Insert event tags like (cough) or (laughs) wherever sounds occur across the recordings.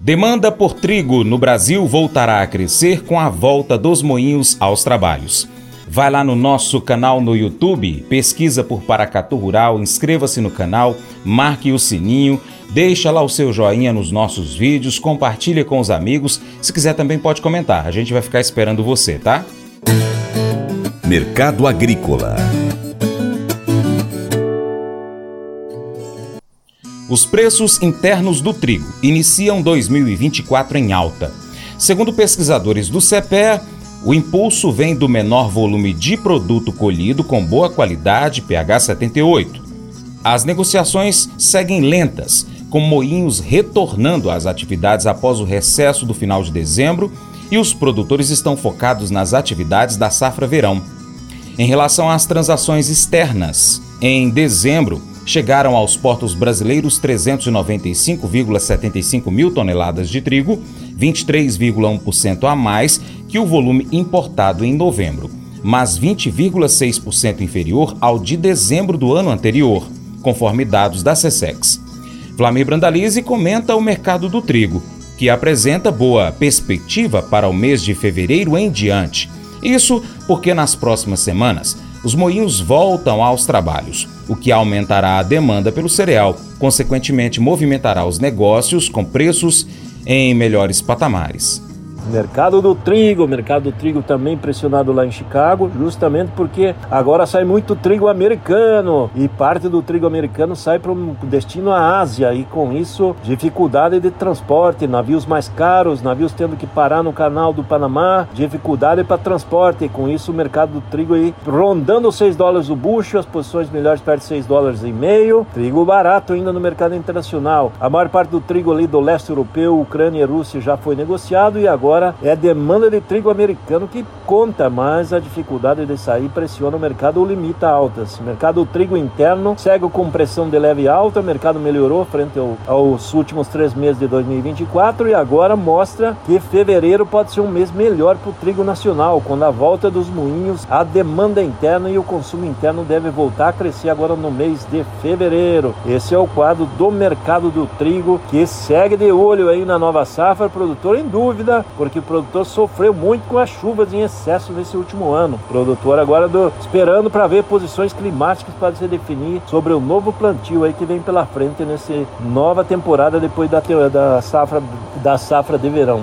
Demanda por trigo no Brasil voltará a crescer com a volta dos moinhos aos trabalhos. Vai lá no nosso canal no YouTube, pesquisa por Paracatu Rural, inscreva-se no canal, marque o sininho, deixa lá o seu joinha nos nossos vídeos, compartilha com os amigos. Se quiser também pode comentar, a gente vai ficar esperando você, tá? Mercado Agrícola Os preços internos do trigo iniciam 2024 em alta. Segundo pesquisadores do CPE, o impulso vem do menor volume de produto colhido com boa qualidade, pH 78. As negociações seguem lentas, com moinhos retornando às atividades após o recesso do final de dezembro e os produtores estão focados nas atividades da safra verão. Em relação às transações externas, em dezembro, chegaram aos portos brasileiros 395,75 mil toneladas de trigo, 23,1% a mais que o volume importado em novembro, mas 20,6% inferior ao de dezembro do ano anterior, conforme dados da SESEX. Flamir Brandalize comenta o mercado do trigo, que apresenta boa perspectiva para o mês de fevereiro em diante. Isso porque nas próximas semanas os moinhos voltam aos trabalhos, o que aumentará a demanda pelo cereal, consequentemente movimentará os negócios com preços em melhores patamares. Mercado do trigo, mercado do trigo também pressionado lá em Chicago, justamente porque agora sai muito trigo americano e parte do trigo americano sai para um destino à Ásia e com isso dificuldade de transporte, navios mais caros, navios tendo que parar no canal do Panamá, dificuldade para transporte e com isso o mercado do trigo aí rondando 6 dólares o bucho, as posições melhores perto de 6 dólares e meio, trigo barato ainda no mercado internacional. A maior parte do trigo ali do leste europeu, Ucrânia e Rússia já foi negociado e agora agora é a demanda de trigo americano que conta, mas a dificuldade de sair pressiona o mercado ou limita altas. Mercado do trigo interno segue com pressão de leve alta, o mercado melhorou frente ao, aos últimos três meses de 2024 e agora mostra que fevereiro pode ser um mês melhor para o trigo nacional, quando a volta dos moinhos, a demanda interna e o consumo interno deve voltar a crescer agora no mês de fevereiro. Esse é o quadro do mercado do trigo que segue de olho aí na nova safra, produtor em dúvida, por porque o produtor sofreu muito com as chuvas em excesso nesse último ano. O produtor agora do, esperando para ver posições climáticas para se definir sobre o novo plantio aí que vem pela frente nessa nova temporada depois da, da safra da safra de verão.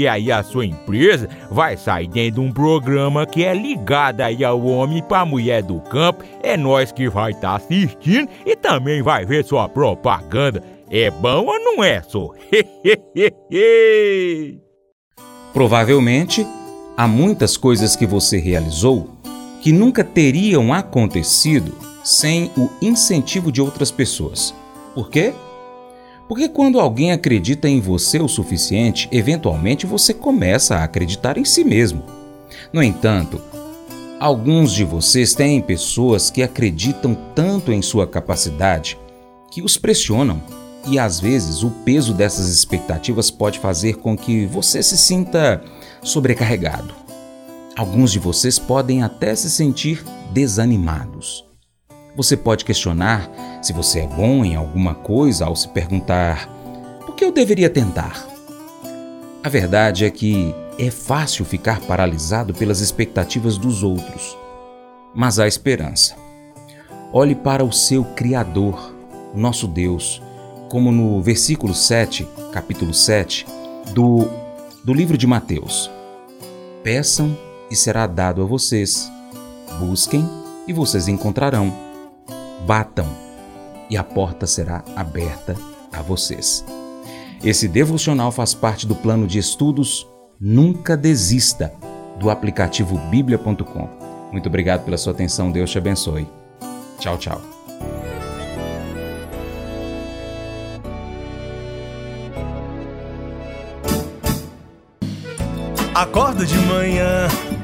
aí a sua empresa vai sair dentro de um programa que é ligado aí ao homem para mulher do campo. É nós que vai estar tá assistindo e também vai ver sua propaganda. É bom ou não é, só? (laughs) Provavelmente há muitas coisas que você realizou que nunca teriam acontecido sem o incentivo de outras pessoas. Por quê? Porque quando alguém acredita em você o suficiente, eventualmente você começa a acreditar em si mesmo. No entanto, alguns de vocês têm pessoas que acreditam tanto em sua capacidade que os pressionam, e às vezes o peso dessas expectativas pode fazer com que você se sinta sobrecarregado. Alguns de vocês podem até se sentir desanimados. Você pode questionar se você é bom em alguma coisa ao se perguntar: por que eu deveria tentar? A verdade é que é fácil ficar paralisado pelas expectativas dos outros, mas há esperança. Olhe para o seu Criador, nosso Deus, como no versículo 7, capítulo 7, do, do livro de Mateus. Peçam e será dado a vocês. Busquem e vocês encontrarão batam e a porta será aberta a vocês. Esse devocional faz parte do plano de estudos Nunca Desista do aplicativo bíblia.com. Muito obrigado pela sua atenção, Deus te abençoe. Tchau, tchau. Acorda de manhã